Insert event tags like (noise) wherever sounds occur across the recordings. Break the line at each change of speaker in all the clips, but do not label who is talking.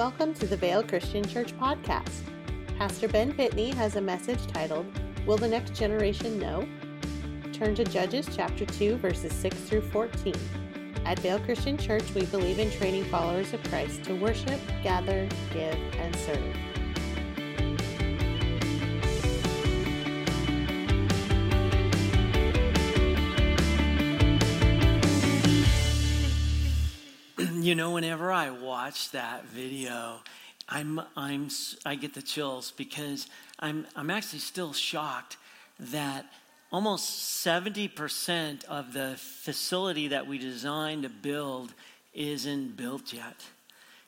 Welcome to the Vail Christian Church podcast. Pastor Ben Pitney has a message titled, Will the Next Generation Know? Turn to Judges chapter 2, verses 6 through 14. At Vail Christian Church, we believe in training followers of Christ to worship, gather, give, and serve.
You know, whenever I watch that video, I'm, I'm, I get the chills because I'm, I'm actually still shocked that almost 70% of the facility that we designed to build isn't built yet.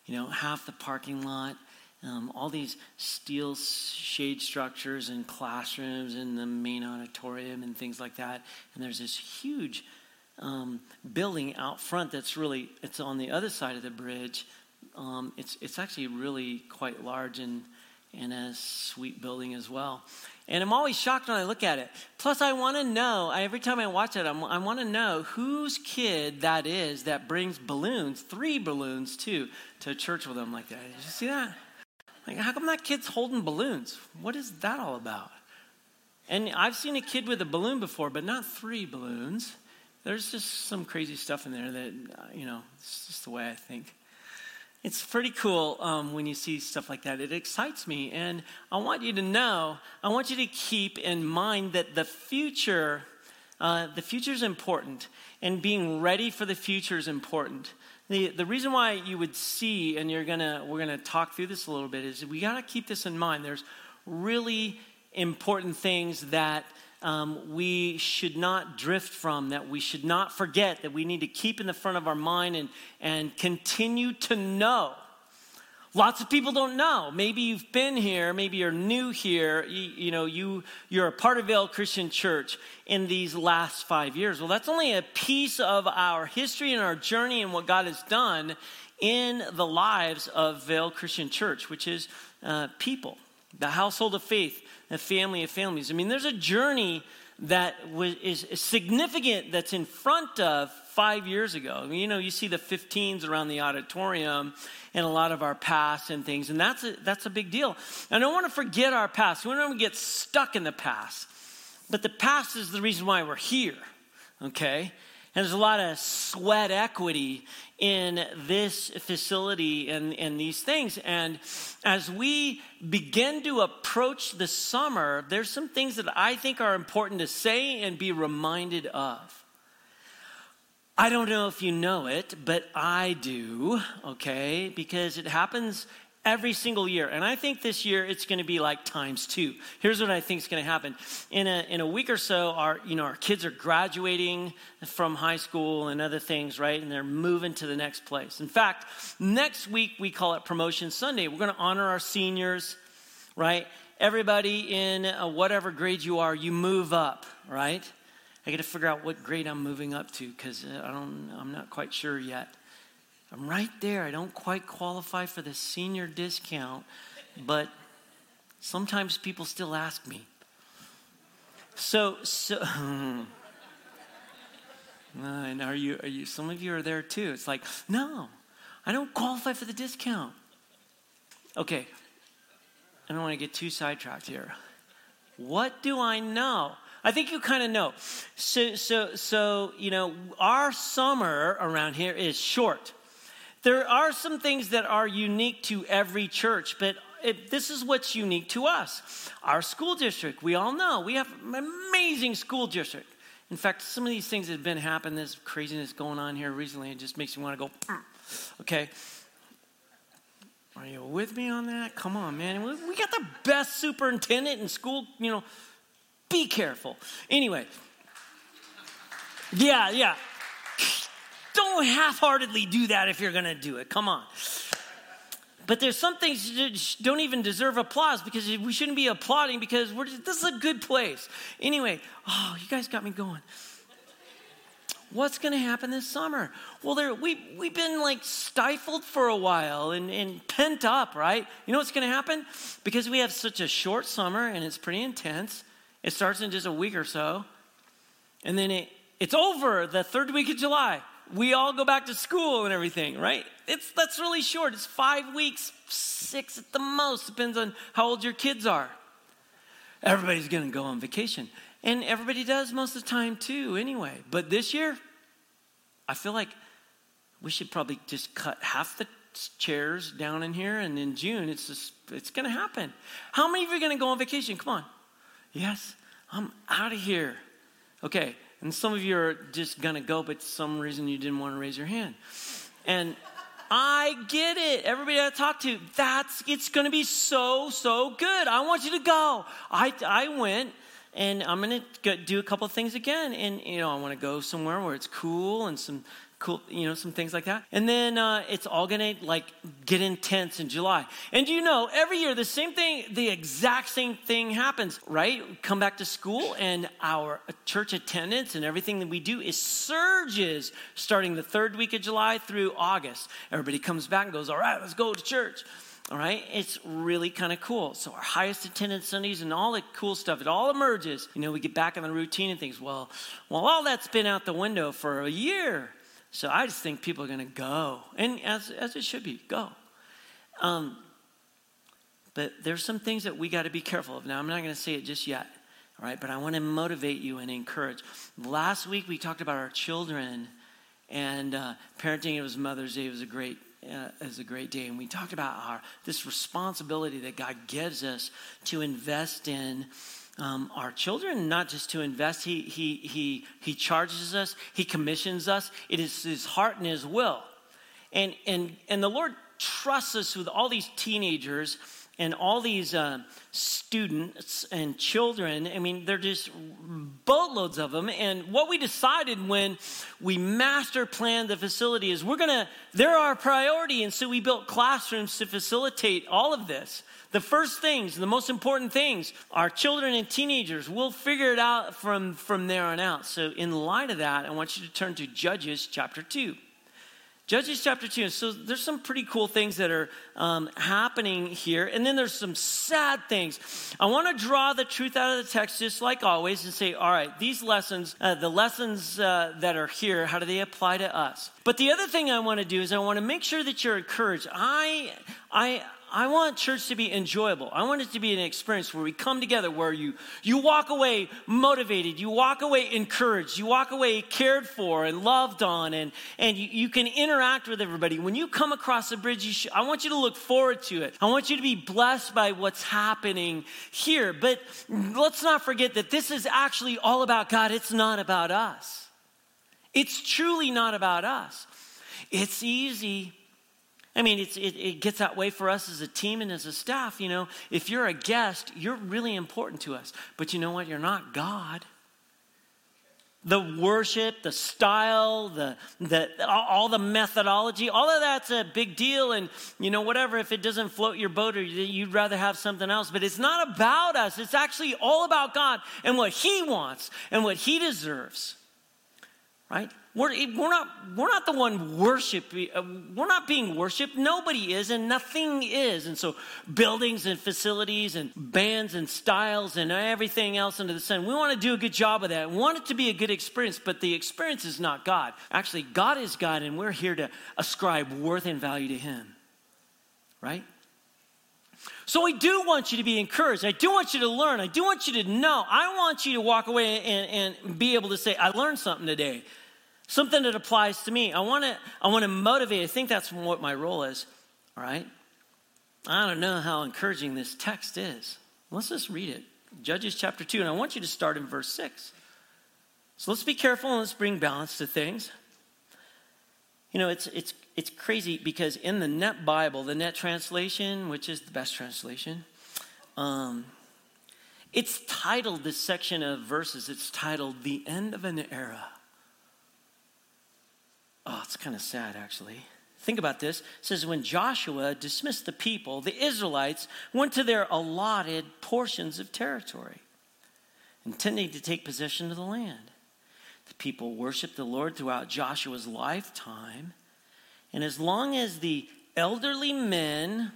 You know, half the parking lot, um, all these steel shade structures and classrooms and the main auditorium and things like that. And there's this huge um, building out front that's really it's on the other side of the bridge. Um, it's it's actually really quite large and and a sweet building as well. And I'm always shocked when I look at it. Plus, I want to know every time I watch it. I'm, i want to know whose kid that is that brings balloons, three balloons too, to church with them like that. Did you see that? Like, how come that kid's holding balloons? What is that all about? And I've seen a kid with a balloon before, but not three balloons there's just some crazy stuff in there that, uh, you know, it's just the way I think. It's pretty cool um, when you see stuff like that. It excites me. And I want you to know, I want you to keep in mind that the future, uh, the future is important. And being ready for the future is important. The, the reason why you would see, and you're gonna, we're going to talk through this a little bit, is we got to keep this in mind. There's really important things that um, we should not drift from, that we should not forget, that we need to keep in the front of our mind and, and continue to know. Lots of people don't know. Maybe you've been here, maybe you're new here, you, you, know, you, you're a part of Vail Christian Church in these last five years. Well, that's only a piece of our history and our journey and what God has done in the lives of Vail Christian Church, which is uh, people, the household of faith a family of families. I mean, there's a journey that is significant that's in front of five years ago. You know, you see the 15s around the auditorium and a lot of our past and things, and that's a, that's a big deal. And I don't want to forget our past. We don't want to get stuck in the past. But the past is the reason why we're here, okay? And there's a lot of sweat equity in this facility and, and these things. And as we begin to approach the summer, there's some things that I think are important to say and be reminded of. I don't know if you know it, but I do, okay? Because it happens every single year. And I think this year it's going to be like times two. Here's what I think is going to happen. In a, in a week or so, our, you know, our kids are graduating from high school and other things, right? And they're moving to the next place. In fact, next week we call it Promotion Sunday. We're going to honor our seniors, right? Everybody in whatever grade you are, you move up, right? I got to figure out what grade I'm moving up to because uh, I don't, I'm not quite sure yet. I'm right there. I don't quite qualify for the senior discount, but sometimes people still ask me. So, so, (laughs) and are you, are you, some of you are there too. It's like, no, I don't qualify for the discount. Okay, I don't want to get too sidetracked here. What do I know? I think you kind of know. So, so, so, you know, our summer around here is short. There are some things that are unique to every church, but it, this is what's unique to us. Our school district, we all know, we have an amazing school district. In fact, some of these things that have been happening, this craziness going on here recently, it just makes me want to go, mm. okay. Are you with me on that? Come on, man. We got the best superintendent in school, you know. Be careful. Anyway. Yeah, yeah. Don't half heartedly do that if you're going to do it. Come on. But there's some things that don't even deserve applause because we shouldn't be applauding because just, this is a good place. Anyway, oh, you guys got me going. What's going to happen this summer? Well, there, we, we've been like stifled for a while and, and pent up, right? You know what's going to happen? Because we have such a short summer and it's pretty intense, it starts in just a week or so. And then it, it's over the third week of July. We all go back to school and everything, right? It's that's really short. It's five weeks, six at the most, depends on how old your kids are. Everybody's gonna go on vacation. And everybody does most of the time too, anyway. But this year, I feel like we should probably just cut half the chairs down in here, and in June, it's just it's gonna happen. How many of you are gonna go on vacation? Come on. Yes, I'm out of here. Okay, and some of you are just gonna go, but some reason you didn't want to raise your hand. And I get it. Everybody I talk to, that's it's gonna be so, so good. I want you to go. I I went and I'm gonna do a couple of things again. And you know, I want to go somewhere where it's cool and some cool, you know, some things like that. And then uh, it's all gonna like get intense in July. And you know, every year the same thing, the exact same thing happens, right? Come back to school and our church attendance and everything that we do is surges starting the third week of July through August. Everybody comes back and goes, all right, let's go to church. All right, it's really kind of cool. So our highest attendance Sundays and all the cool stuff, it all emerges. You know, we get back in the routine and things. Well, well, all that's been out the window for a year. So I just think people are going to go, and as, as it should be, go. Um, but there's some things that we got to be careful of. Now, I'm not going to say it just yet, all right? But I want to motivate you and encourage. Last week we talked about our children and uh, parenting. It was Mother's Day. It was a great, uh, a great day, and we talked about our this responsibility that God gives us to invest in um, our children, not just to invest. He, he, he, he charges us, He commissions us. It is His heart and His will. And, and, and the Lord trusts us with all these teenagers and all these uh, students and children. I mean, they're just boatloads of them. And what we decided when we master planned the facility is we're gonna, they're our priority. And so we built classrooms to facilitate all of this. The first things, the most important things, our children and teenagers, we'll figure it out from, from there on out. So, in light of that, I want you to turn to Judges chapter 2. Judges chapter 2. So there's some pretty cool things that are um, happening here. And then there's some sad things. I want to draw the truth out of the text, just like always, and say, all right, these lessons, uh, the lessons uh, that are here, how do they apply to us? But the other thing I want to do is I want to make sure that you're encouraged. I, I, I want church to be enjoyable. I want it to be an experience where we come together, where you, you walk away motivated, you walk away encouraged, you walk away cared for and loved on, and, and you, you can interact with everybody. When you come across the bridge, I want you to look forward to it. I want you to be blessed by what's happening here. But let's not forget that this is actually all about God, it's not about us. It's truly not about us. It's easy I mean, it, it gets that way for us as a team and as a staff. You know, if you're a guest, you're really important to us. But you know what? You're not God. The worship, the style, the, the, all the methodology, all of that's a big deal. And, you know, whatever, if it doesn't float your boat or you'd rather have something else. But it's not about us. It's actually all about God and what He wants and what He deserves. Right? We're, we're, not, we're not the one worshiping, uh, we're not being worshiped. Nobody is, and nothing is. And so, buildings and facilities and bands and styles and everything else under the sun, we want to do a good job of that. We want it to be a good experience, but the experience is not God. Actually, God is God, and we're here to ascribe worth and value to Him. Right? So I do want you to be encouraged. I do want you to learn. I do want you to know. I want you to walk away and, and be able to say, I learned something today something that applies to me. I want to I want to motivate. I think that's what my role is. All right. I don't know how encouraging this text is. Let's just read it. Judges chapter 2 and I want you to start in verse 6. So let's be careful and let's bring balance to things. You know, it's it's it's crazy because in the NET Bible, the NET translation, which is the best translation, um, it's titled this section of verses. It's titled "The End of an Era." Oh, it's kind of sad, actually. Think about this. It says, when Joshua dismissed the people, the Israelites went to their allotted portions of territory, intending to take possession of the land. The people worshiped the Lord throughout Joshua's lifetime, and as long as the elderly men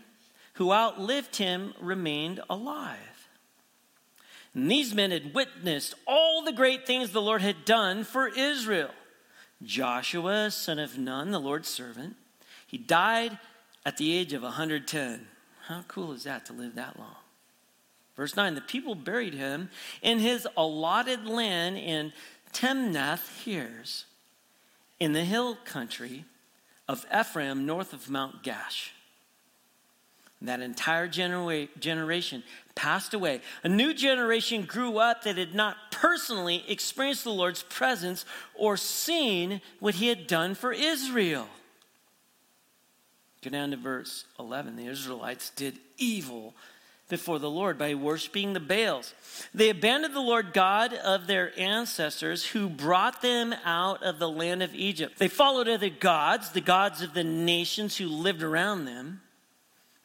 who outlived him remained alive. And these men had witnessed all the great things the Lord had done for Israel. Joshua, son of Nun, the Lord's servant. He died at the age of 110. How cool is that to live that long? Verse 9 The people buried him in his allotted land in Timnath Heres, in the hill country of Ephraim, north of Mount Gaash. That entire genera- generation passed away. A new generation grew up that had not personally experienced the Lord's presence or seen what he had done for Israel. Go down to verse 11. The Israelites did evil before the Lord by worshiping the Baals. They abandoned the Lord God of their ancestors who brought them out of the land of Egypt. They followed other gods, the gods of the nations who lived around them.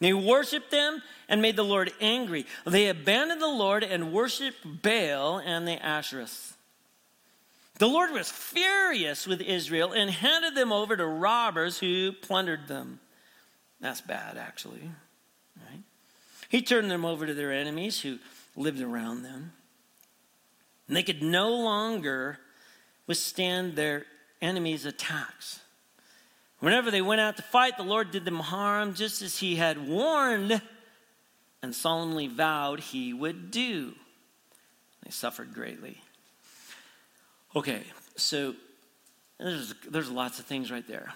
They worshiped them and made the Lord angry. They abandoned the Lord and worshiped Baal and the Ashtoreth. The Lord was furious with Israel and handed them over to robbers who plundered them. That's bad, actually. Right? He turned them over to their enemies who lived around them. And they could no longer withstand their enemies' attacks. Whenever they went out to fight, the Lord did them harm just as he had warned and solemnly vowed he would do. They suffered greatly. Okay, so there's, there's lots of things right there.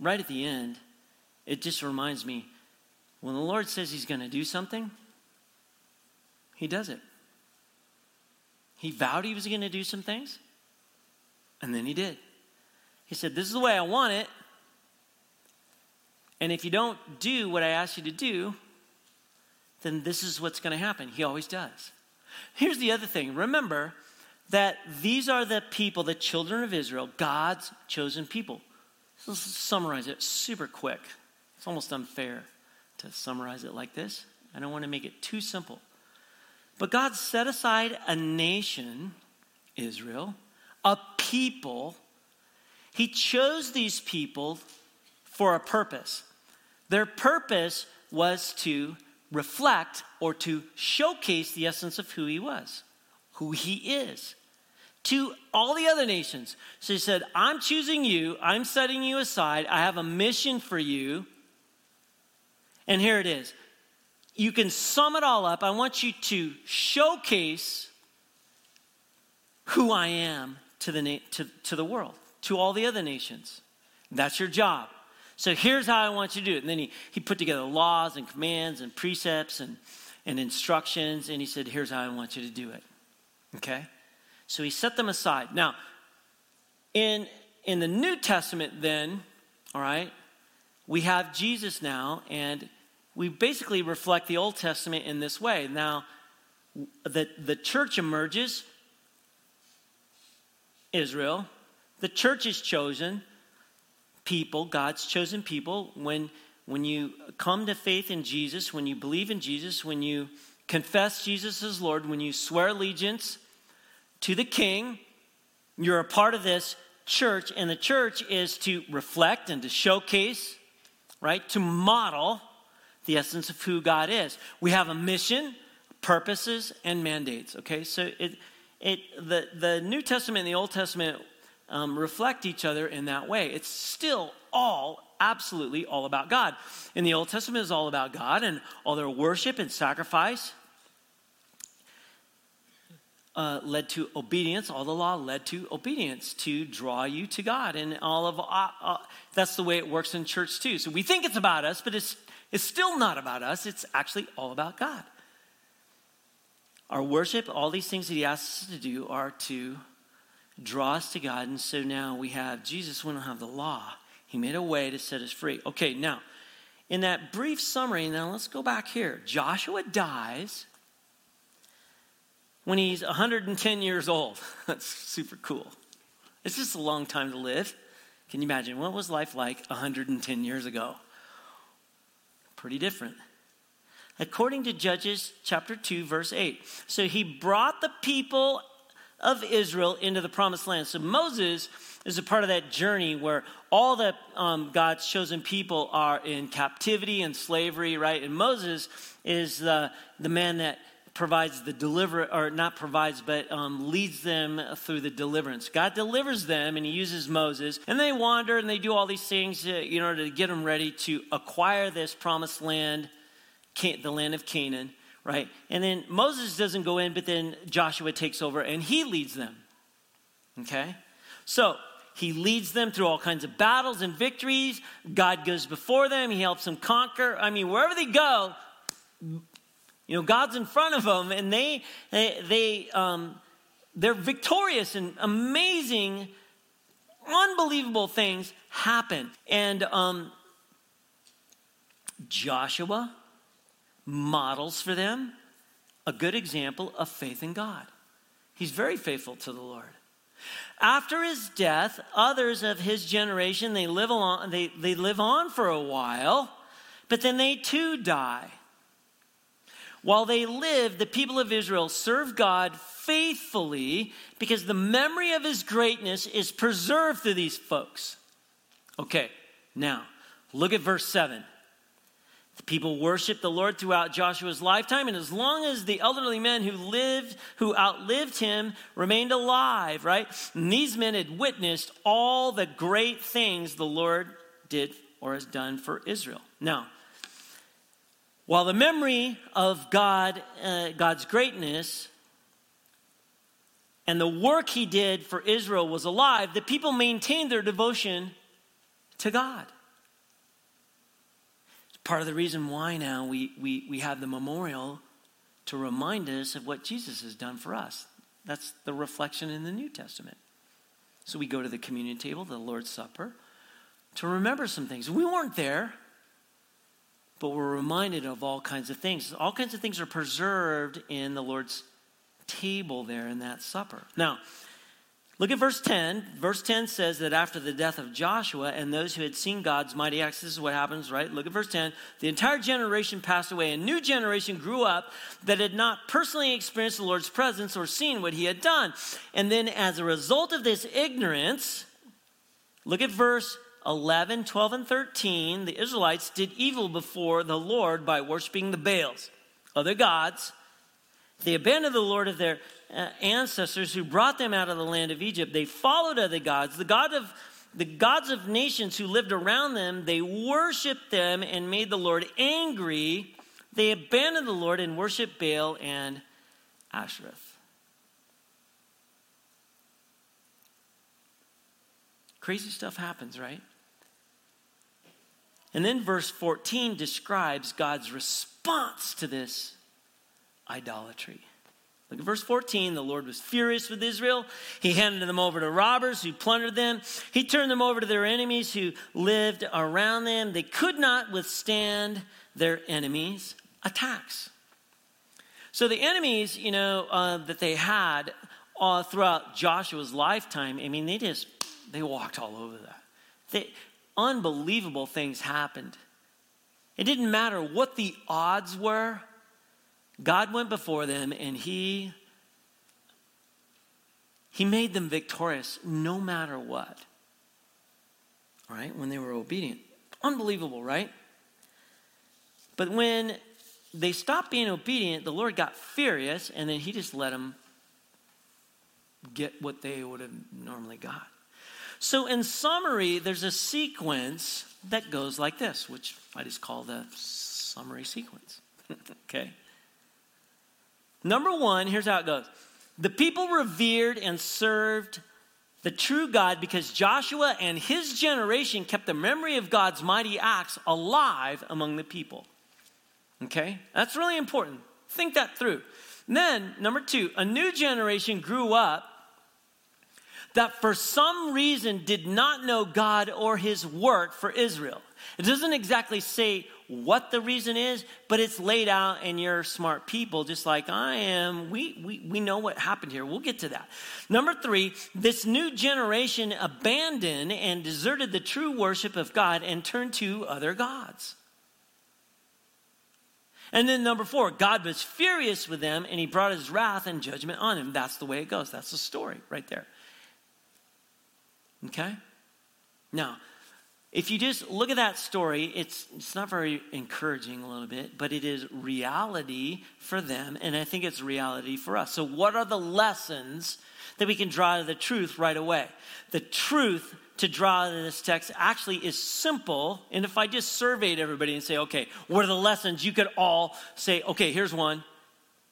Right at the end, it just reminds me when the Lord says He's going to do something, He does it. He vowed He was going to do some things, and then He did. He said, This is the way I want it. And if you don't do what I ask you to do, then this is what's going to happen. He always does. Here's the other thing remember that these are the people, the children of Israel, God's chosen people. So let's summarize it super quick. It's almost unfair to summarize it like this. I don't want to make it too simple. But God set aside a nation, Israel, a people. He chose these people for a purpose. Their purpose was to reflect or to showcase the essence of who he was, who he is, to all the other nations. So he said, I'm choosing you, I'm setting you aside, I have a mission for you. And here it is. You can sum it all up. I want you to showcase who I am to the, na- to, to the world, to all the other nations. That's your job. So here's how I want you to do it. And then he, he put together laws and commands and precepts and, and instructions, and he said, Here's how I want you to do it. Okay? So he set them aside. Now, in, in the New Testament, then, all right, we have Jesus now, and we basically reflect the Old Testament in this way. Now, the, the church emerges, Israel. The church is chosen, people, God's chosen people. When, when you come to faith in Jesus, when you believe in Jesus, when you confess Jesus as Lord, when you swear allegiance to the King, you're a part of this church, and the church is to reflect and to showcase, right, to model the essence of who God is. We have a mission, purposes, and mandates. Okay, so it, it the the New Testament and the Old Testament um, reflect each other in that way. It's still all absolutely all about God. In the Old Testament is all about God and all their worship and sacrifice. Uh, led to obedience. All the law led to obedience to draw you to God, and all of uh, uh, that's the way it works in church too. So we think it's about us, but it's it's still not about us, it's actually all about God. Our worship, all these things that He asks us to do, are to draw us to God. And so now we have Jesus, we don't have the law. He made a way to set us free. Okay, now, in that brief summary, now let's go back here. Joshua dies when he's 110 years old. (laughs) That's super cool. It's just a long time to live. Can you imagine? What was life like 110 years ago? pretty different. According to Judges chapter 2, verse 8. So he brought the people of Israel into the promised land. So Moses is a part of that journey where all the um, God's chosen people are in captivity and slavery, right? And Moses is the, the man that provides the deliver or not provides but um, leads them through the deliverance god delivers them and he uses moses and they wander and they do all these things uh, in order to get them ready to acquire this promised land the land of canaan right and then moses doesn't go in but then joshua takes over and he leads them okay so he leads them through all kinds of battles and victories. God goes before them. He helps them conquer. I mean, wherever they go, you know, God's in front of them, and they they, they um, they're victorious and amazing, unbelievable things happen. And um, Joshua models for them a good example of faith in God. He's very faithful to the Lord. After his death, others of his generation they live on they, they live on for a while, but then they too die. While they live, the people of Israel serve God faithfully because the memory of his greatness is preserved through these folks. Okay, now look at verse 7. The people worshiped the Lord throughout Joshua's lifetime, and as long as the elderly men who lived, who outlived him, remained alive, right? And these men had witnessed all the great things the Lord did or has done for Israel. Now, while the memory of God, uh, God's greatness and the work he did for Israel was alive, the people maintained their devotion to God. Part of the reason why now we, we, we have the memorial to remind us of what Jesus has done for us. That's the reflection in the New Testament. So we go to the communion table, the Lord's Supper, to remember some things. We weren't there but we're reminded of all kinds of things. All kinds of things are preserved in the Lord's table there in that supper. Now, look at verse 10. Verse 10 says that after the death of Joshua and those who had seen God's mighty acts, this is what happens, right? Look at verse 10. The entire generation passed away. A new generation grew up that had not personally experienced the Lord's presence or seen what he had done. And then, as a result of this ignorance, look at verse 11, 12, and 13, the Israelites did evil before the Lord by worshiping the Baals, other gods. They abandoned the Lord of their uh, ancestors who brought them out of the land of Egypt. They followed other gods, the god of the gods of nations who lived around them. They worshiped them and made the Lord angry. They abandoned the Lord and worshiped Baal and Ashtoreth. Crazy stuff happens, right? And then verse 14 describes God's response to this idolatry. Look at verse 14. The Lord was furious with Israel. He handed them over to robbers who plundered them. He turned them over to their enemies who lived around them. They could not withstand their enemies' attacks. So the enemies, you know, uh, that they had uh, throughout Joshua's lifetime, I mean, they just, they walked all over that. They, unbelievable things happened. It didn't matter what the odds were, God went before them and He He made them victorious no matter what. Right, when they were obedient. Unbelievable, right? But when they stopped being obedient, the Lord got furious and then He just let them get what they would have normally got. So, in summary, there's a sequence that goes like this, which I just call the summary sequence. (laughs) okay? Number one, here's how it goes the people revered and served the true God because Joshua and his generation kept the memory of God's mighty acts alive among the people. Okay? That's really important. Think that through. And then, number two, a new generation grew up that for some reason did not know God or his work for Israel. It doesn't exactly say what the reason is, but it's laid out and you're smart people, just like I am. We, we, we know what happened here. We'll get to that. Number three, this new generation abandoned and deserted the true worship of God and turned to other gods. And then number four, God was furious with them and he brought his wrath and judgment on them. That's the way it goes. That's the story right there. Okay? Now, if you just look at that story, it's, it's not very encouraging a little bit, but it is reality for them, and I think it's reality for us. So, what are the lessons that we can draw to the truth right away? The truth to draw of this text actually is simple. And if I just surveyed everybody and say, okay, what are the lessons? You could all say, okay, here's one.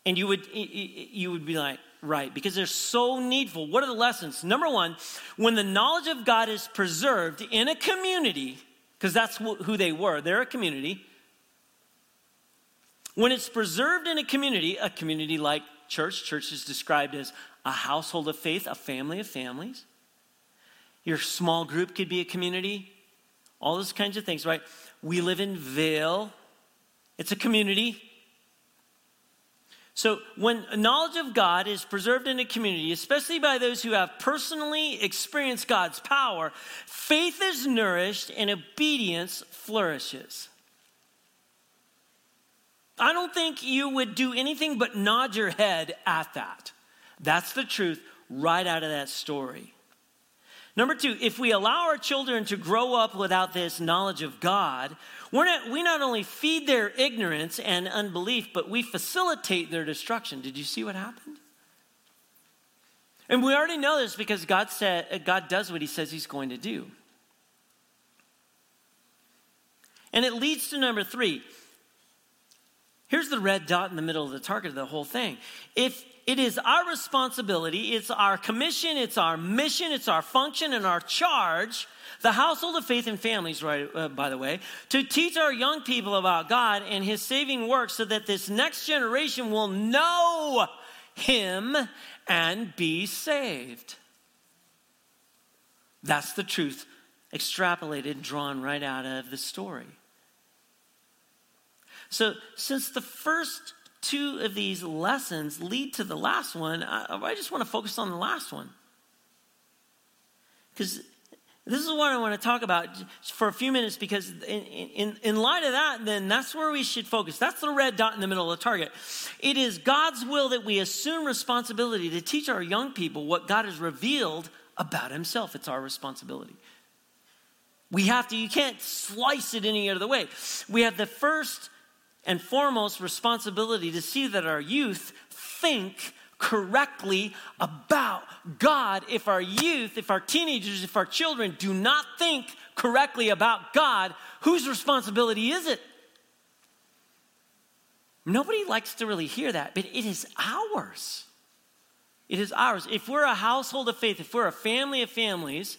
And you would, you would be like, right, because they're so needful. What are the lessons? Number one, when the knowledge of God is preserved in a community, because that's who they were, they're a community. When it's preserved in a community, a community like church, church is described as a household of faith, a family of families. Your small group could be a community, all those kinds of things, right? We live in Vail, it's a community. So, when knowledge of God is preserved in a community, especially by those who have personally experienced God's power, faith is nourished and obedience flourishes. I don't think you would do anything but nod your head at that. That's the truth right out of that story. Number two, if we allow our children to grow up without this knowledge of God, we're not, we not only feed their ignorance and unbelief, but we facilitate their destruction. Did you see what happened? And we already know this because God said God does what he says he's going to do. And it leads to number three. Here's the red dot in the middle of the target of the whole thing. If it is our responsibility, it's our commission, it's our mission, it's our function and our charge, the household of faith and families, right, uh, by the way, to teach our young people about God and his saving work so that this next generation will know him and be saved. That's the truth extrapolated, drawn right out of the story. So, since the first two of these lessons lead to the last one, I, I just want to focus on the last one. Because this is what I want to talk about for a few minutes because, in, in, in, light of that, then that's where we should focus. That's the red dot in the middle of the target. It is God's will that we assume responsibility to teach our young people what God has revealed about Himself. It's our responsibility. We have to, you can't slice it any other way. We have the first and foremost responsibility to see that our youth think correctly about God. If our youth, if our teenagers, if our children do not think correctly about God, whose responsibility is it? Nobody likes to really hear that, but it is ours. It is ours. If we're a household of faith, if we're a family of families,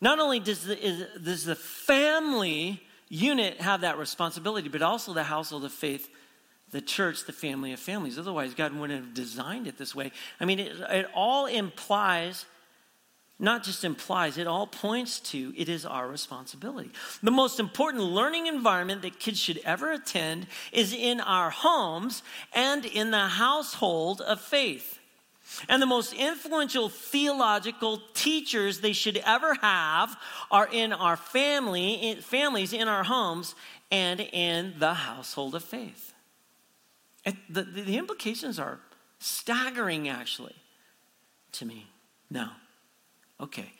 not only does the, is, does the family unit have that responsibility, but also the household of faith, the church, the family of families. Otherwise, God wouldn't have designed it this way. I mean, it, it all implies, not just implies, it all points to it is our responsibility. The most important learning environment that kids should ever attend is in our homes and in the household of faith. And the most influential theological teachers they should ever have are in our family, in families, in our homes, and in the household of faith. The, the, implications are staggering, actually, to me. Now, okay.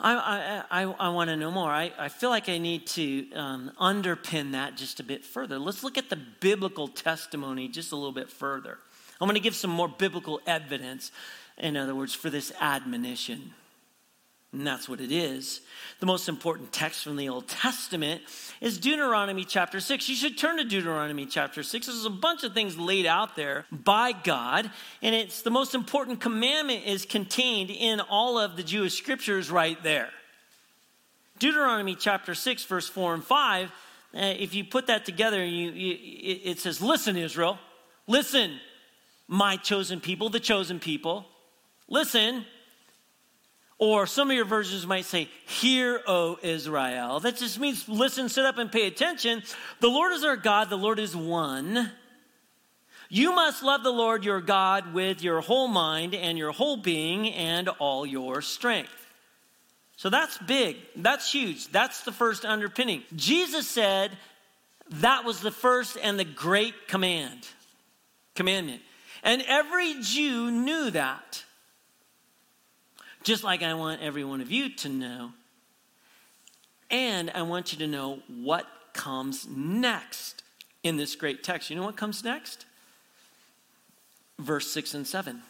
I, I, I, I want to know more. I, I feel like I need to um, underpin that just a bit further. Let's look at the biblical testimony just a little bit further. I'm going to give some more biblical evidence, in other words, for this admonition. And that's what it is. The most important text from the Old Testament is Deuteronomy chapter 6. You should turn to Deuteronomy chapter 6. There's a bunch of things laid out there by God, and it's the most important commandment is contained in all of the Jewish scriptures right there. Deuteronomy chapter 6, verse 4 and 5, uh, if you put that together, you, you, it says, Listen, Israel, listen, my chosen people, the chosen people. Listen. Or some of your versions might say, Hear, O Israel. That just means listen, sit up, and pay attention. The Lord is our God, the Lord is one. You must love the Lord your God with your whole mind and your whole being and all your strength. So that's big. That's huge. That's the first underpinning. Jesus said that was the first and the great command. Commandment. And every Jew knew that. Just like I want every one of you to know And I want you to know what comes next in this great text. You know what comes next? Verse 6 and 7.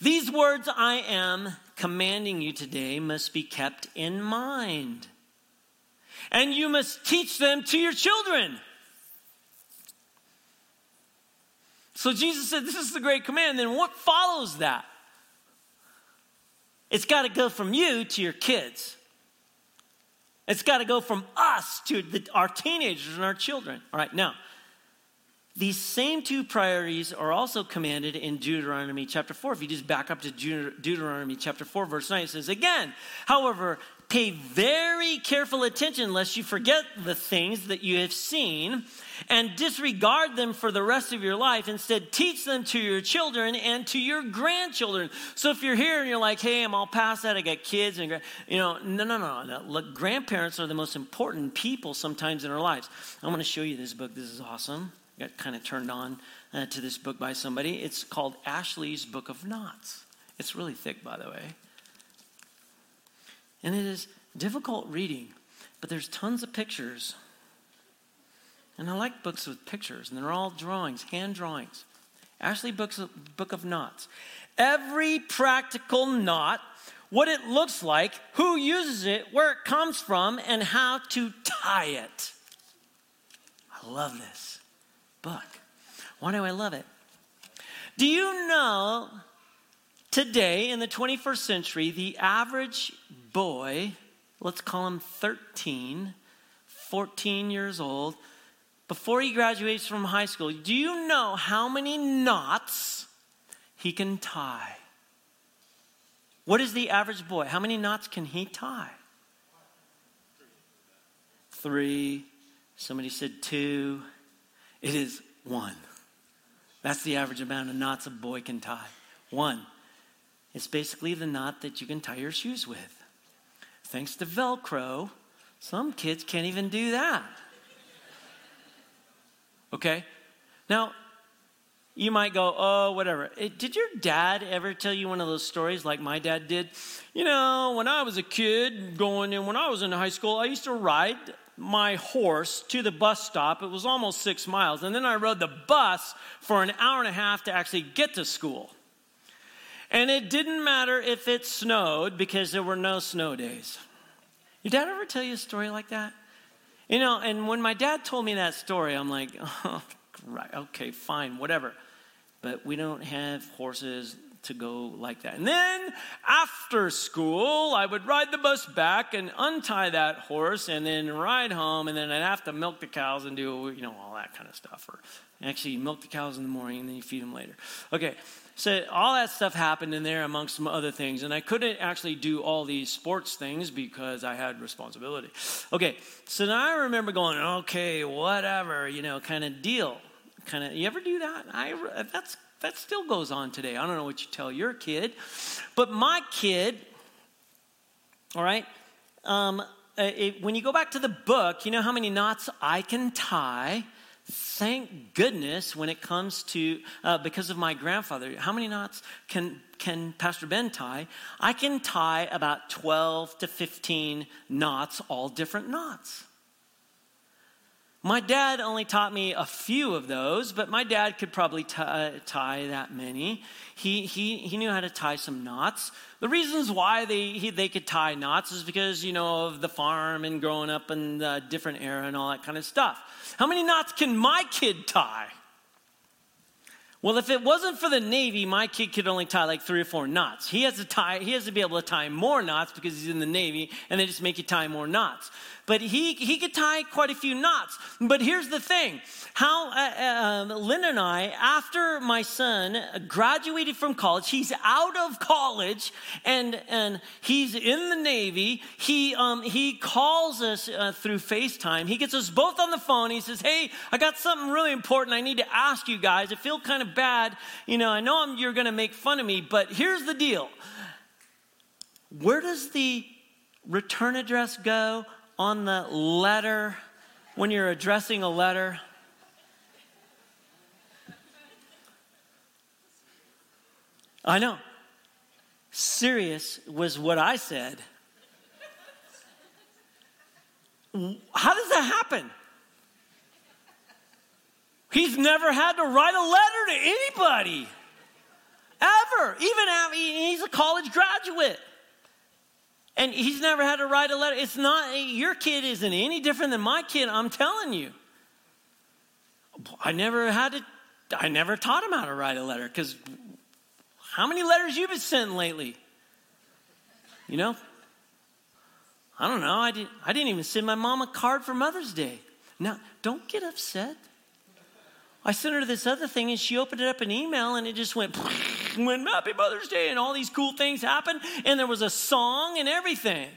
These words I am commanding you today must be kept in mind. And you must teach them to your children. So Jesus said, This is the great command. Then what follows that? It's got to go from you to your kids. It's got to go from us to the, our teenagers and our children. All right, now, these same two priorities are also commanded in Deuteronomy chapter 4. If you just back up to Deuteronomy chapter 4, verse 9, it says, Again, however, pay very careful attention lest you forget the things that you have seen and disregard them for the rest of your life. Instead, teach them to your children and to your grandchildren. So if you're here and you're like, hey, I'm all past that, I got kids, and you know, no, no, no, no. Look, grandparents are the most important people sometimes in our lives. I'm going to show you this book. This is awesome got kind of turned on uh, to this book by somebody. It's called Ashley's Book of Knots. It's really thick, by the way. And it is difficult reading, but there's tons of pictures. And I like books with pictures, and they're all drawings, hand drawings. Ashley Book's Book of Knots. Every practical knot, what it looks like, who uses it, where it comes from, and how to tie it. I love this book. Why do I love it? Do you know today in the 21st century, the average boy, let's call him 13, 14 years old, before he graduates from high school, do you know how many knots he can tie? What is the average boy? How many knots can he tie? Three. Somebody said two. It is one. That's the average amount of knots a boy can tie. One. It's basically the knot that you can tie your shoes with. Thanks to Velcro, some kids can't even do that. Okay? Now, you might go, oh, whatever. Eh, did your dad ever tell you one of those stories like my dad did? You know, when I was a kid going in, when I was in high school, I used to ride my horse to the bus stop. It was almost six miles. And then I rode the bus for an hour and a half to actually get to school. And it didn't matter if it snowed because there were no snow days. Your dad ever tell you a story like that? You know, and when my dad told me that story, I'm like, (laughs) oh, right, okay, fine, whatever. But we don't have horses to go like that. And then after school, I would ride the bus back and untie that horse and then ride home. And then I'd have to milk the cows and do, you know, all that kind of stuff. Or actually milk the cows in the morning and then you feed them later. Okay. So all that stuff happened in there amongst some other things. And I couldn't actually do all these sports things because I had responsibility. Okay. So now I remember going, okay, whatever, you know, kind of deal. Kind of, you ever do that? I, that's that still goes on today. I don't know what you tell your kid, but my kid, all right, um, it, when you go back to the book, you know how many knots I can tie. Thank goodness when it comes to, uh, because of my grandfather, how many knots can, can Pastor Ben tie? I can tie about 12 to 15 knots, all different knots. My dad only taught me a few of those, but my dad could probably t- uh, tie that many. He, he, he knew how to tie some knots. The reasons why they, he, they could tie knots is because, you know, of the farm and growing up in a different era and all that kind of stuff. How many knots can my kid tie? Well, if it wasn't for the Navy, my kid could only tie like three or four knots. He has to tie, he has to be able to tie more knots because he's in the Navy, and they just make you tie more knots but he, he could tie quite a few knots. But here's the thing how uh, uh, Lynn and I, after my son graduated from college, he's out of college and, and he's in the Navy. He, um, he calls us uh, through FaceTime. He gets us both on the phone. He says, Hey, I got something really important I need to ask you guys. I feel kind of bad. You know, I know I'm, you're going to make fun of me, but here's the deal. Where does the return address go on the letter when you're addressing a letter? I know. Serious was what I said. How does that happen? He's never had to write a letter to anybody. Ever. Even he's a college graduate. And he's never had to write a letter. It's not, your kid isn't any different than my kid, I'm telling you. I never had to, I never taught him how to write a letter because how many letters you been sending lately? You know? I don't know. I didn't, I didn't even send my mom a card for Mother's Day. Now, don't get upset. I sent her this other thing and she opened it up an email and it just went, (laughs) went Happy Mother's Day and all these cool things happened and there was a song and everything,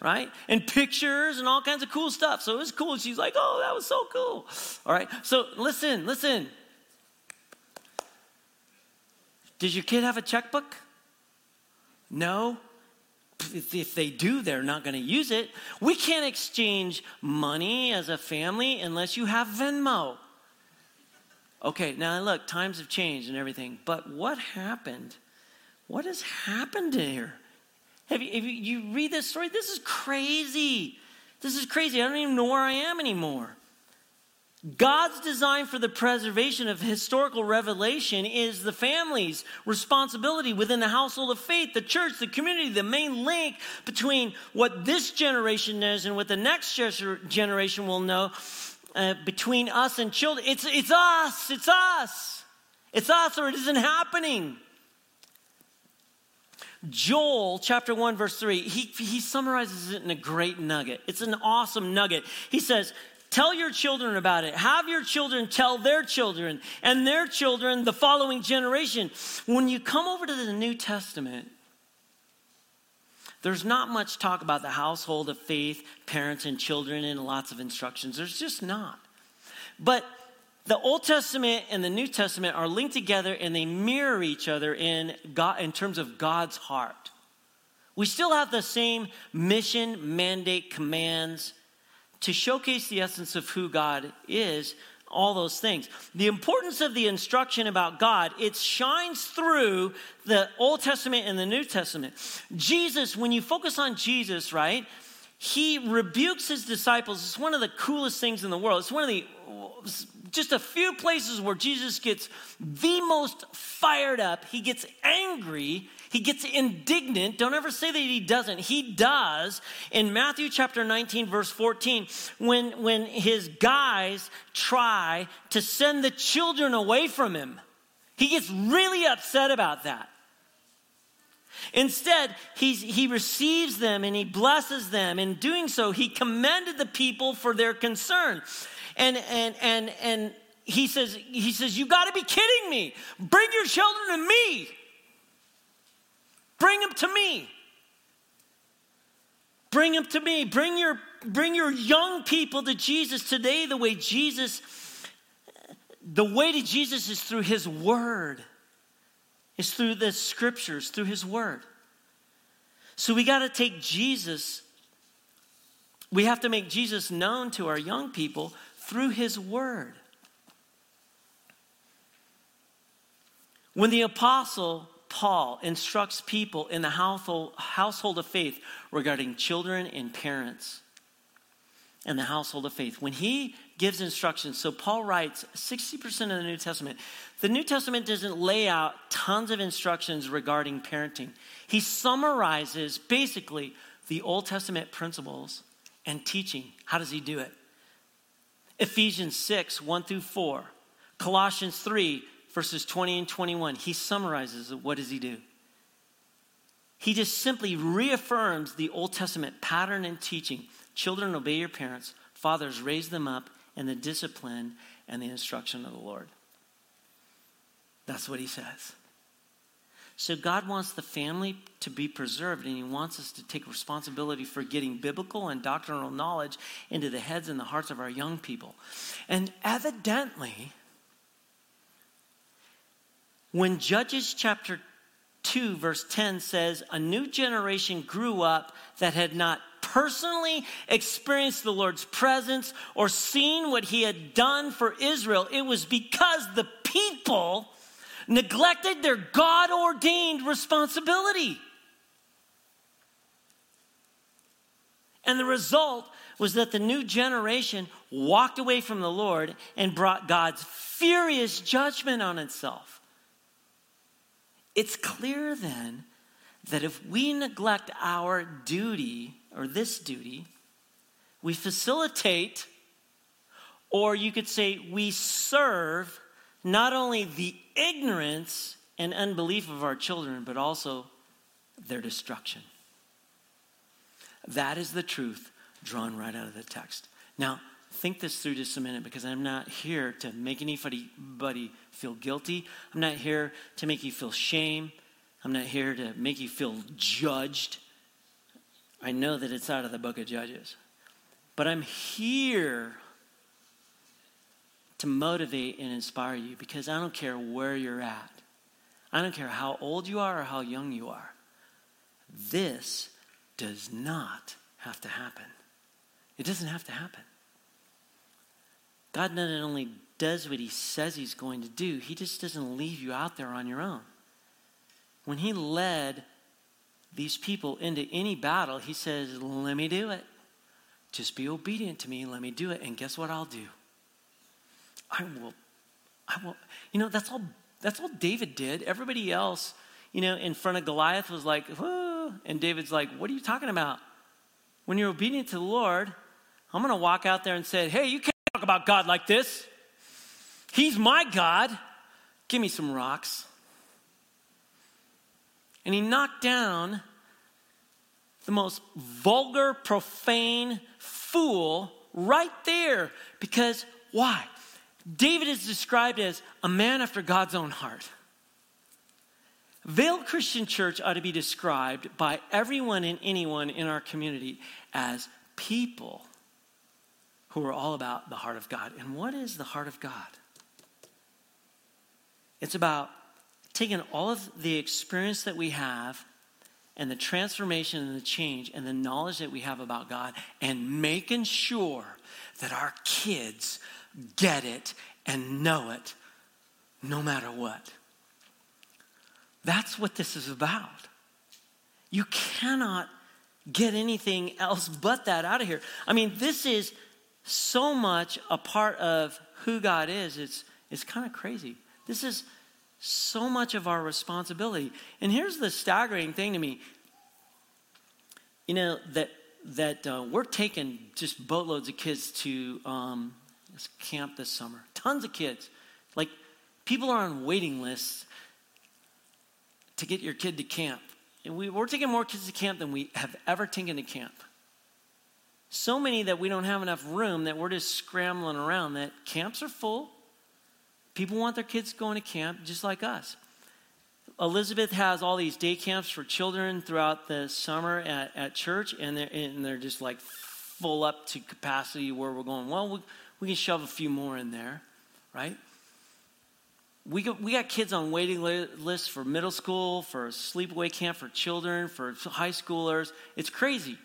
right? And pictures and all kinds of cool stuff. So it was cool. She's like, oh, that was so cool. All right. So listen, listen. Does your kid have a checkbook? No. If they do, they're not going to use it. We can't exchange money as a family unless you have Venmo. Okay, now look, times have changed and everything, but what happened? What has happened here? Have you, have you, you read this story? This is crazy. This is crazy. I don't even know where I am anymore. God's design for the preservation of historical revelation is the family's responsibility within the household of faith, the church, the community, the main link between what this generation knows and what the next generation will know uh, between us and children. It's, it's us, it's us. It's us, or it isn't happening. Joel chapter 1, verse 3, he, he summarizes it in a great nugget. It's an awesome nugget. He says, Tell your children about it. Have your children tell their children and their children the following generation. When you come over to the New Testament, there's not much talk about the household of faith, parents and children, and lots of instructions. There's just not. But the Old Testament and the New Testament are linked together and they mirror each other in, God, in terms of God's heart. We still have the same mission, mandate, commands to showcase the essence of who God is, all those things. The importance of the instruction about God, it shines through the Old Testament and the New Testament. Jesus, when you focus on Jesus, right, he rebukes his disciples. It's one of the coolest things in the world. It's one of the just a few places where Jesus gets the most fired up. He gets angry he gets indignant. Don't ever say that he doesn't. He does. In Matthew chapter 19, verse 14, when, when his guys try to send the children away from him, he gets really upset about that. Instead, he receives them and he blesses them. In doing so, he commended the people for their concern. And, and, and, and he says, he says, you got to be kidding me. Bring your children to me. Bring them to me. Bring them to me. Bring your, bring your young people to Jesus today the way Jesus, the way to Jesus is through his word. It's through the scriptures, through his word. So we got to take Jesus, we have to make Jesus known to our young people through his word. When the apostle Paul instructs people in the household, of faith regarding children and parents and the household of faith. When he gives instructions, so Paul writes 60% of the New Testament. The New Testament doesn't lay out tons of instructions regarding parenting, he summarizes basically the Old Testament principles and teaching. How does he do it? Ephesians 6, 1 through 4. Colossians 3, verses 20 and 21, he summarizes it. What does he do? He just simply reaffirms the Old Testament pattern and teaching. Children, obey your parents. Fathers, raise them up in the discipline and the instruction of the Lord. That's what he says. So, God wants the family to be preserved, and He wants us to take responsibility for getting biblical and doctrinal knowledge into the heads and the hearts of our young people. And evidently, when Judges chapter 2, verse 10 says, A new generation grew up that had not personally experienced the Lord's presence or seen what he had done for Israel, it was because the people neglected their God ordained responsibility. And the result was that the new generation walked away from the Lord and brought God's furious judgment on itself. It's clear then that if we neglect our duty, or this duty, we facilitate, or you could say we serve not only the ignorance and unbelief of our children, but also their destruction. That is the truth drawn right out of the text. Now, think this through just a minute because I'm not here to make anybody feel guilty. I'm not here to make you feel shame. I'm not here to make you feel judged. I know that it's out of the book of Judges. But I'm here to motivate and inspire you because I don't care where you're at. I don't care how old you are or how young you are. This does not have to happen. It doesn't have to happen. God not only does what he says he's going to do, he just doesn't leave you out there on your own. When he led these people into any battle, he says, Let me do it. Just be obedient to me. Let me do it. And guess what I'll do? I will, I will. You know, that's all that's all David did. Everybody else, you know, in front of Goliath was like, Whoa. and David's like, What are you talking about? When you're obedient to the Lord, I'm going to walk out there and say, Hey, you can't talk about God like this. He's my God. Give me some rocks. And he knocked down the most vulgar, profane fool right there. Because why? David is described as a man after God's own heart. Vail Christian Church ought to be described by everyone and anyone in our community as people who are all about the heart of God. And what is the heart of God? It's about taking all of the experience that we have and the transformation and the change and the knowledge that we have about God and making sure that our kids get it and know it no matter what. That's what this is about. You cannot get anything else but that out of here. I mean, this is so much a part of who God is. It's, it's kind of crazy. This is so much of our responsibility. And here's the staggering thing to me you know, that, that uh, we're taking just boatloads of kids to um, this camp this summer. Tons of kids. Like, people are on waiting lists to get your kid to camp. And we, we're taking more kids to camp than we have ever taken to camp. So many that we don't have enough room that we're just scrambling around, that camps are full. People want their kids going to camp just like us. Elizabeth has all these day camps for children throughout the summer at, at church, and they're, and they're just like full up to capacity where we're going, well, we, we can shove a few more in there, right? We got, we got kids on waiting lists for middle school, for sleepaway camp for children, for high schoolers. It's crazy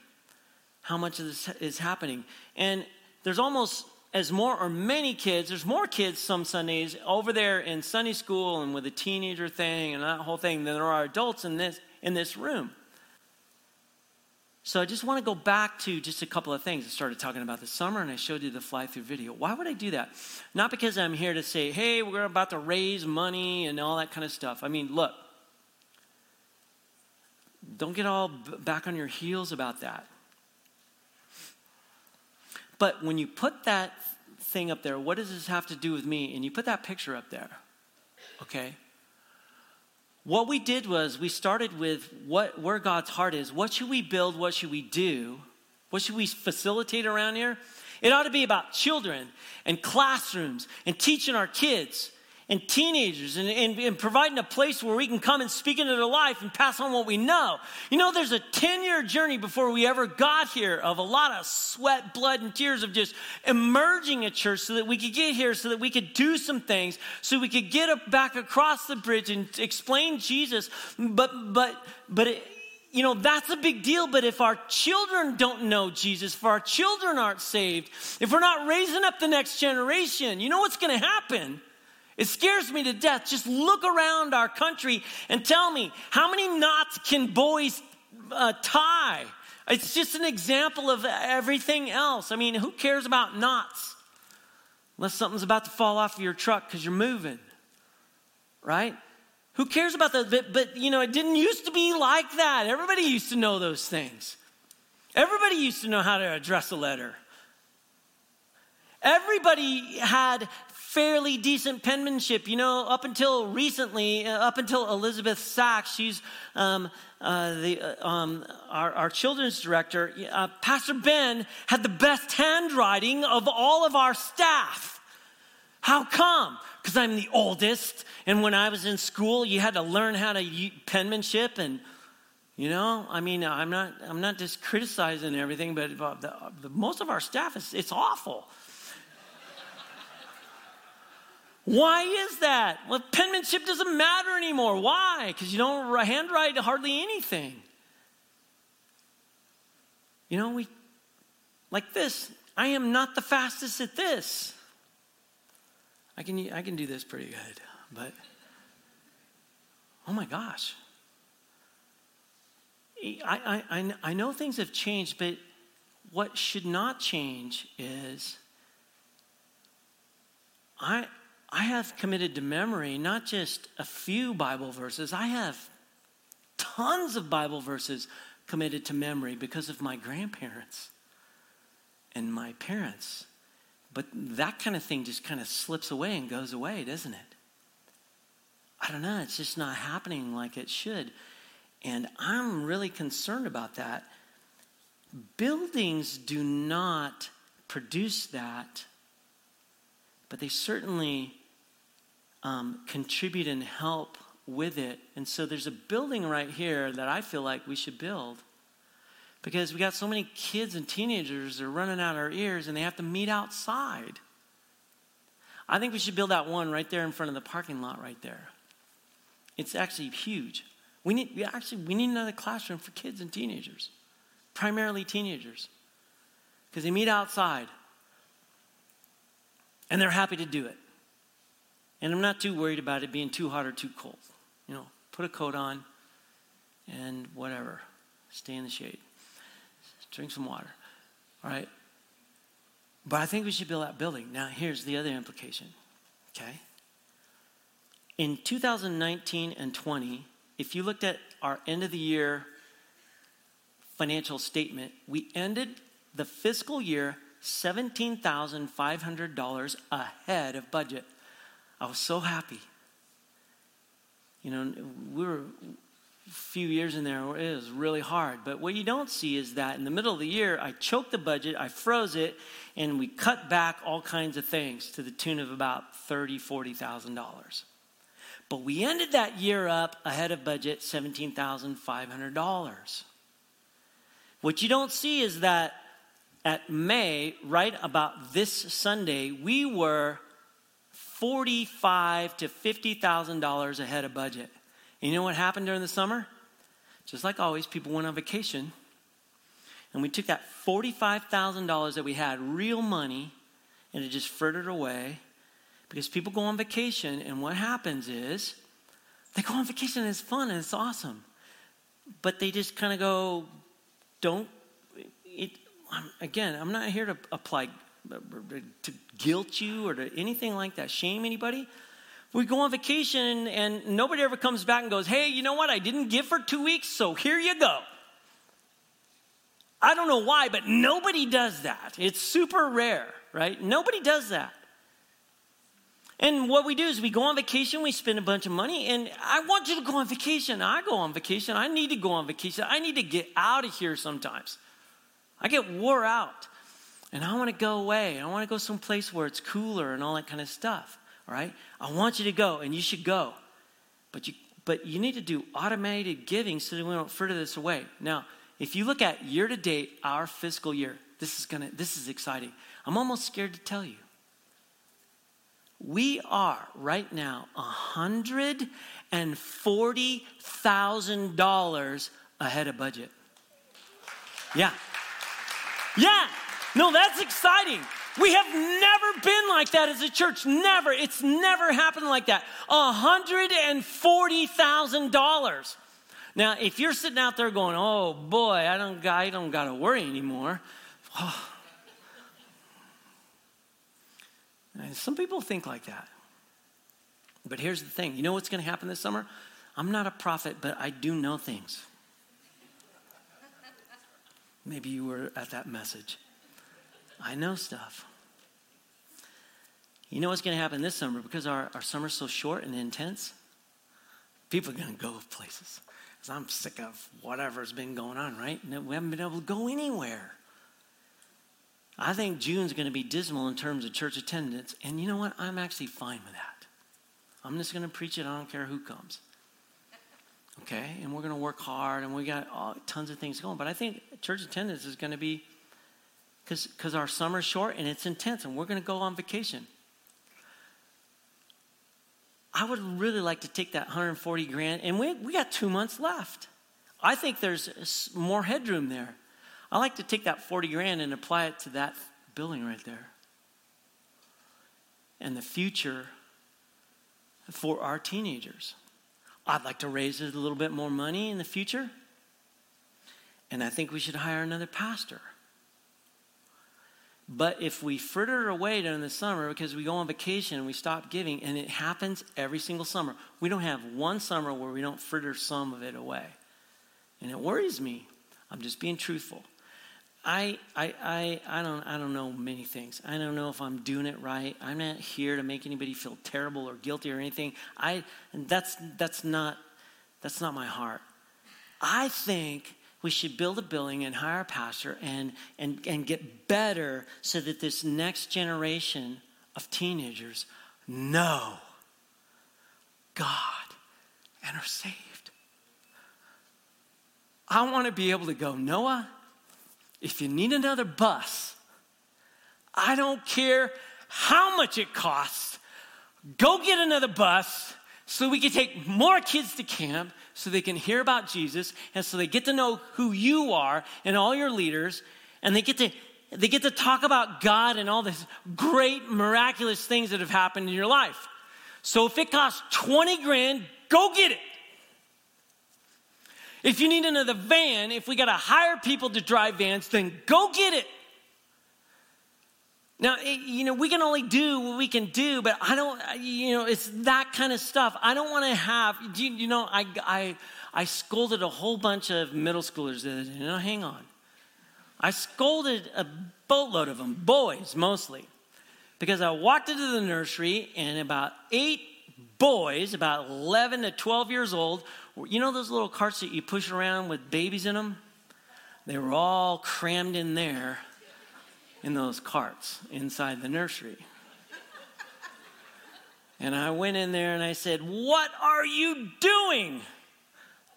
how much of this is happening. And there's almost as more or many kids, there's more kids some Sundays over there in Sunday school and with the teenager thing and that whole thing than there are adults in this in this room. So I just want to go back to just a couple of things. I started talking about this summer and I showed you the fly through video. Why would I do that? Not because I'm here to say, hey, we're about to raise money and all that kind of stuff. I mean, look, don't get all back on your heels about that. But when you put that thing up there, what does this have to do with me? And you put that picture up there, okay? What we did was we started with what where God's heart is. What should we build? What should we do? What should we facilitate around here? It ought to be about children and classrooms and teaching our kids and teenagers and, and, and, providing a place where we can come and speak into their life and pass on what we know. You know, there's a 10 year journey before we ever got here of a lot of sweat, blood, and tears of just emerging a church so that we could get here, so that we could do some things, so we could get back across the bridge and explain Jesus. But, but, but, it, you know, that's a big deal. But if our children don't know Jesus, if our children aren't saved, if we're not raising up the next generation, you know what's going to happen? It scares me to death. Just look around our country and tell me how many knots can boys uh, tie? It's just an example of everything else. I mean, who cares about knots? Unless something's about to fall off of your truck because you're moving, right? Who cares about that? But, but, you know, it didn't used to be like that. Everybody used to know those things. Everybody used to know how to address a letter. Everybody had fairly decent penmanship. You know, up until recently, uh, up until Elizabeth Sachs, she's um, uh, the, uh, um, our, our, children's director. Uh, Pastor Ben had the best handwriting of all of our staff. How come? Because I'm the oldest, and when I was in school, you had to learn how to penmanship and you know, I mean, I'm not, I'm not just criticizing everything, but the, the, most of our staff is, it's awful. Why is that? Well, penmanship doesn't matter anymore. Why? Because you don't handwrite hardly anything. You know, we, like this, I am not the fastest at this. I can, I can do this pretty good, but oh my gosh. I, I, I know things have changed, but what should not change is I, I have committed to memory not just a few Bible verses, I have tons of Bible verses committed to memory because of my grandparents and my parents. But that kind of thing just kind of slips away and goes away, doesn't it? I don't know, it's just not happening like it should. And I'm really concerned about that. Buildings do not produce that but they certainly um, contribute and help with it. And so there's a building right here that I feel like we should build because we got so many kids and teenagers that are running out our ears and they have to meet outside. I think we should build that one right there in front of the parking lot right there. It's actually huge. We need we actually we need another classroom for kids and teenagers, primarily teenagers, because they meet outside. And they're happy to do it. And I'm not too worried about it being too hot or too cold. You know, put a coat on and whatever. Stay in the shade. Drink some water. All right? But I think we should build that building. Now, here's the other implication. Okay? In 2019 and 20, if you looked at our end of the year financial statement, we ended the fiscal year $17,500 ahead of budget. I was so happy. You know, we were a few years in there, it was really hard. But what you don't see is that in the middle of the year, I choked the budget, I froze it, and we cut back all kinds of things to the tune of about $30,000, $40,000. But we ended that year up ahead of budget, $17,500. What you don't see is that at May, right about this Sunday, we were forty-five to fifty thousand dollars ahead of budget. And you know what happened during the summer? Just like always, people went on vacation, and we took that forty-five thousand dollars that we had, real money, and it just frittered away because people go on vacation, and what happens is they go on vacation and it's fun and it's awesome, but they just kind of go, don't. It, I'm, again, I'm not here to apply to guilt you or to anything like that, shame anybody. We go on vacation and nobody ever comes back and goes, hey, you know what? I didn't give for two weeks, so here you go. I don't know why, but nobody does that. It's super rare, right? Nobody does that. And what we do is we go on vacation, we spend a bunch of money, and I want you to go on vacation. I go on vacation. I need to go on vacation. I need to get out of here sometimes. I get wore out and I want to go away. I want to go someplace where it's cooler and all that kind of stuff. Right? I want you to go and you should go. But you but you need to do automated giving so that we don't fritter this away. Now, if you look at year to date, our fiscal year, this is gonna this is exciting. I'm almost scared to tell you. We are right now hundred and forty thousand dollars ahead of budget. Yeah. Yeah, no, that's exciting. We have never been like that as a church. Never. It's never happened like that. $140,000. Now, if you're sitting out there going, "Oh boy, I don't, I don't got to worry anymore," (sighs) oh. some people think like that. But here's the thing: you know what's going to happen this summer? I'm not a prophet, but I do know things. Maybe you were at that message. I know stuff. You know what's going to happen this summer? Because our, our summer's so short and intense, people are going to go places. Because I'm sick of whatever's been going on, right? And we haven't been able to go anywhere. I think June's going to be dismal in terms of church attendance. And you know what? I'm actually fine with that. I'm just going to preach it. I don't care who comes. Okay? And we're going to work hard and we got all, tons of things going. But I think church attendance is going to be because our summer's short and it's intense and we're going to go on vacation. I would really like to take that 140 grand, and we, we got two months left. I think there's more headroom there. I like to take that 40 grand and apply it to that building right there. And the future for our teenagers. I'd like to raise a little bit more money in the future. And I think we should hire another pastor. But if we fritter away during the summer because we go on vacation and we stop giving, and it happens every single summer, we don't have one summer where we don't fritter some of it away. And it worries me. I'm just being truthful. I, I, I, I, don't, I don't know many things. I don't know if I'm doing it right. I'm not here to make anybody feel terrible or guilty or anything. I, that's, that's, not, that's not my heart. I think we should build a building and hire a pastor and, and, and get better so that this next generation of teenagers know God and are saved. I want to be able to go, Noah, if you need another bus, I don't care how much it costs, go get another bus so we can take more kids to camp so they can hear about Jesus and so they get to know who you are and all your leaders and they get to they get to talk about God and all these great miraculous things that have happened in your life. So if it costs 20 grand, go get it. If you need another van, if we got to hire people to drive vans, then go get it. Now, eh, you know, we can only do what we can do, but I don't, you know, it's that kind of stuff. I don't want to have, you, you know, I, I, I scolded a whole bunch of middle schoolers. You know, hang on. I scolded a boatload of them, boys mostly, because I walked into the nursery and about eight boys, about 11 to 12 years old, you know those little carts that you push around with babies in them? They were all crammed in there in those carts inside the nursery. And I went in there and I said, What are you doing?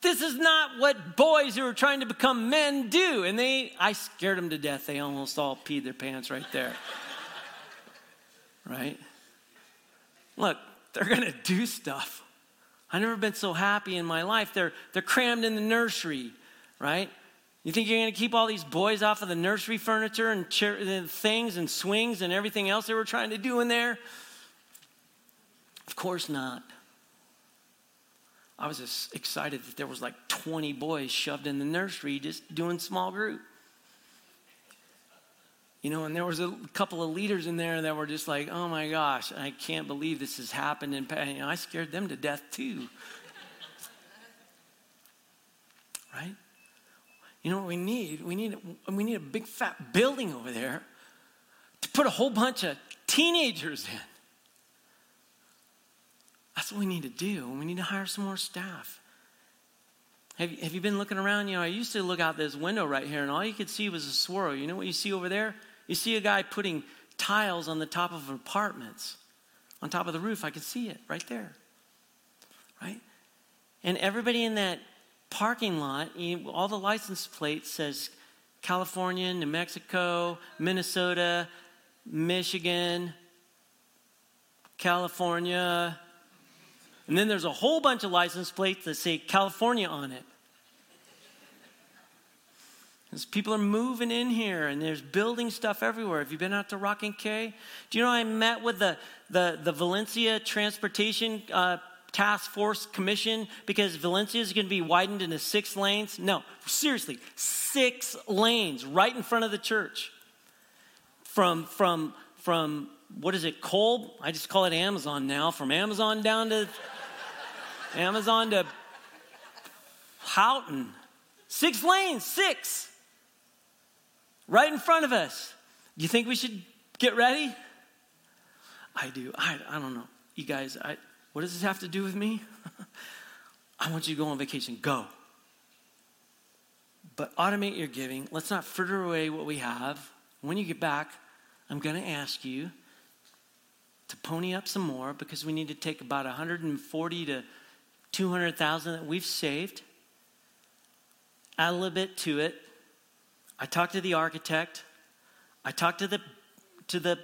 This is not what boys who are trying to become men do. And they, I scared them to death. They almost all peed their pants right there. (laughs) right? Look, they're going to do stuff. I've never been so happy in my life. They're, they're crammed in the nursery, right? You think you're going to keep all these boys off of the nursery furniture and, chair, and things and swings and everything else they were trying to do in there? Of course not. I was just excited that there was like 20 boys shoved in the nursery just doing small group. You know, and there was a couple of leaders in there that were just like, oh my gosh, I can't believe this has happened. And you know, I scared them to death too. (laughs) right? You know what we need? We need, we need a big fat building over there to put a whole bunch of teenagers in. That's what we need to do. We need to hire some more staff. Have you, have you been looking around? You know, I used to look out this window right here, and all you could see was a swirl. You know what you see over there? You see a guy putting tiles on the top of apartments, on top of the roof. I can see it right there. Right? And everybody in that parking lot, all the license plates says California, New Mexico, Minnesota, Michigan, California. And then there's a whole bunch of license plates that say California on it. People are moving in here and there's building stuff everywhere. Have you been out to Rocking K? Do you know I met with the, the, the Valencia transportation uh, task force commission because Valencia is going to be widened into six lanes. No, seriously, six lanes right in front of the church. From, from, from what is it, Kolb? I just call it Amazon now. From Amazon down to Amazon to Houghton. Six lanes, six. Right in front of us. Do you think we should get ready? I do. I, I don't know. You guys, I, what does this have to do with me? (laughs) I want you to go on vacation. Go. But automate your giving. Let's not fritter away what we have. When you get back, I'm going to ask you to pony up some more because we need to take about 140 to 200,000 that we've saved, add a little bit to it. I talked to the architect. I talked to the to the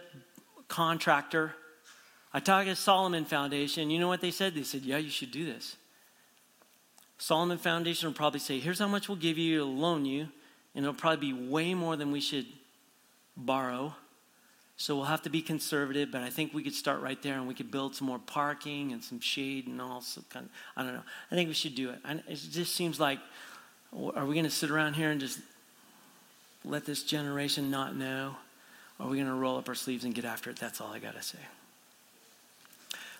contractor. I talked to Solomon Foundation. You know what they said? They said, "Yeah, you should do this." Solomon Foundation will probably say, "Here's how much we'll give you to loan you, and it'll probably be way more than we should borrow." So we'll have to be conservative, but I think we could start right there and we could build some more parking and some shade and all. So kind of, I don't know. I think we should do it. it just seems like, are we going to sit around here and just let this generation not know? Or are we going to roll up our sleeves and get after it? That's all I got to say.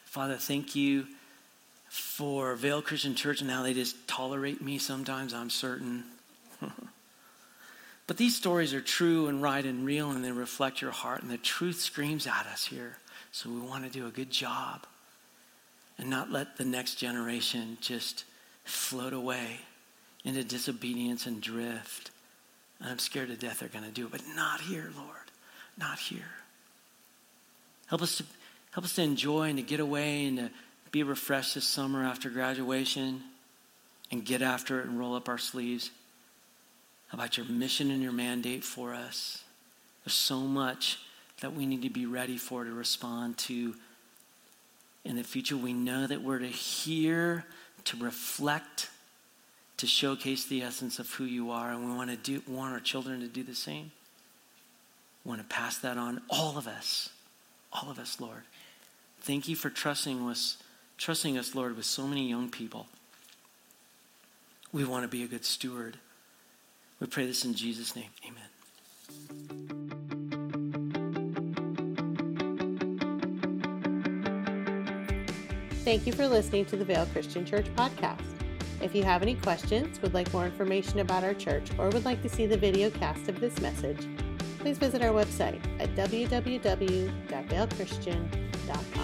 Father, thank you for Vail Christian Church and how they just tolerate me sometimes, I'm certain. (laughs) But these stories are true and right and real, and they reflect your heart, and the truth screams at us here. So we want to do a good job and not let the next generation just float away into disobedience and drift. And I'm scared to death they're going to do it, but not here, Lord. Not here. Help us to help us to enjoy and to get away and to be refreshed this summer after graduation and get after it and roll up our sleeves about your mission and your mandate for us. There's so much that we need to be ready for to respond to in the future. We know that we're to hear, to reflect, to showcase the essence of who you are, and we want to do want our children to do the same. We want to pass that on, all of us, all of us, Lord. Thank you for trusting us, trusting us, Lord, with so many young people. We want to be a good steward. We pray this in Jesus' name. Amen.
Thank you for listening to the Vail Christian Church podcast. If you have any questions, would like more information about our church, or would like to see the video cast of this message, please visit our website at www.vailchristian.com.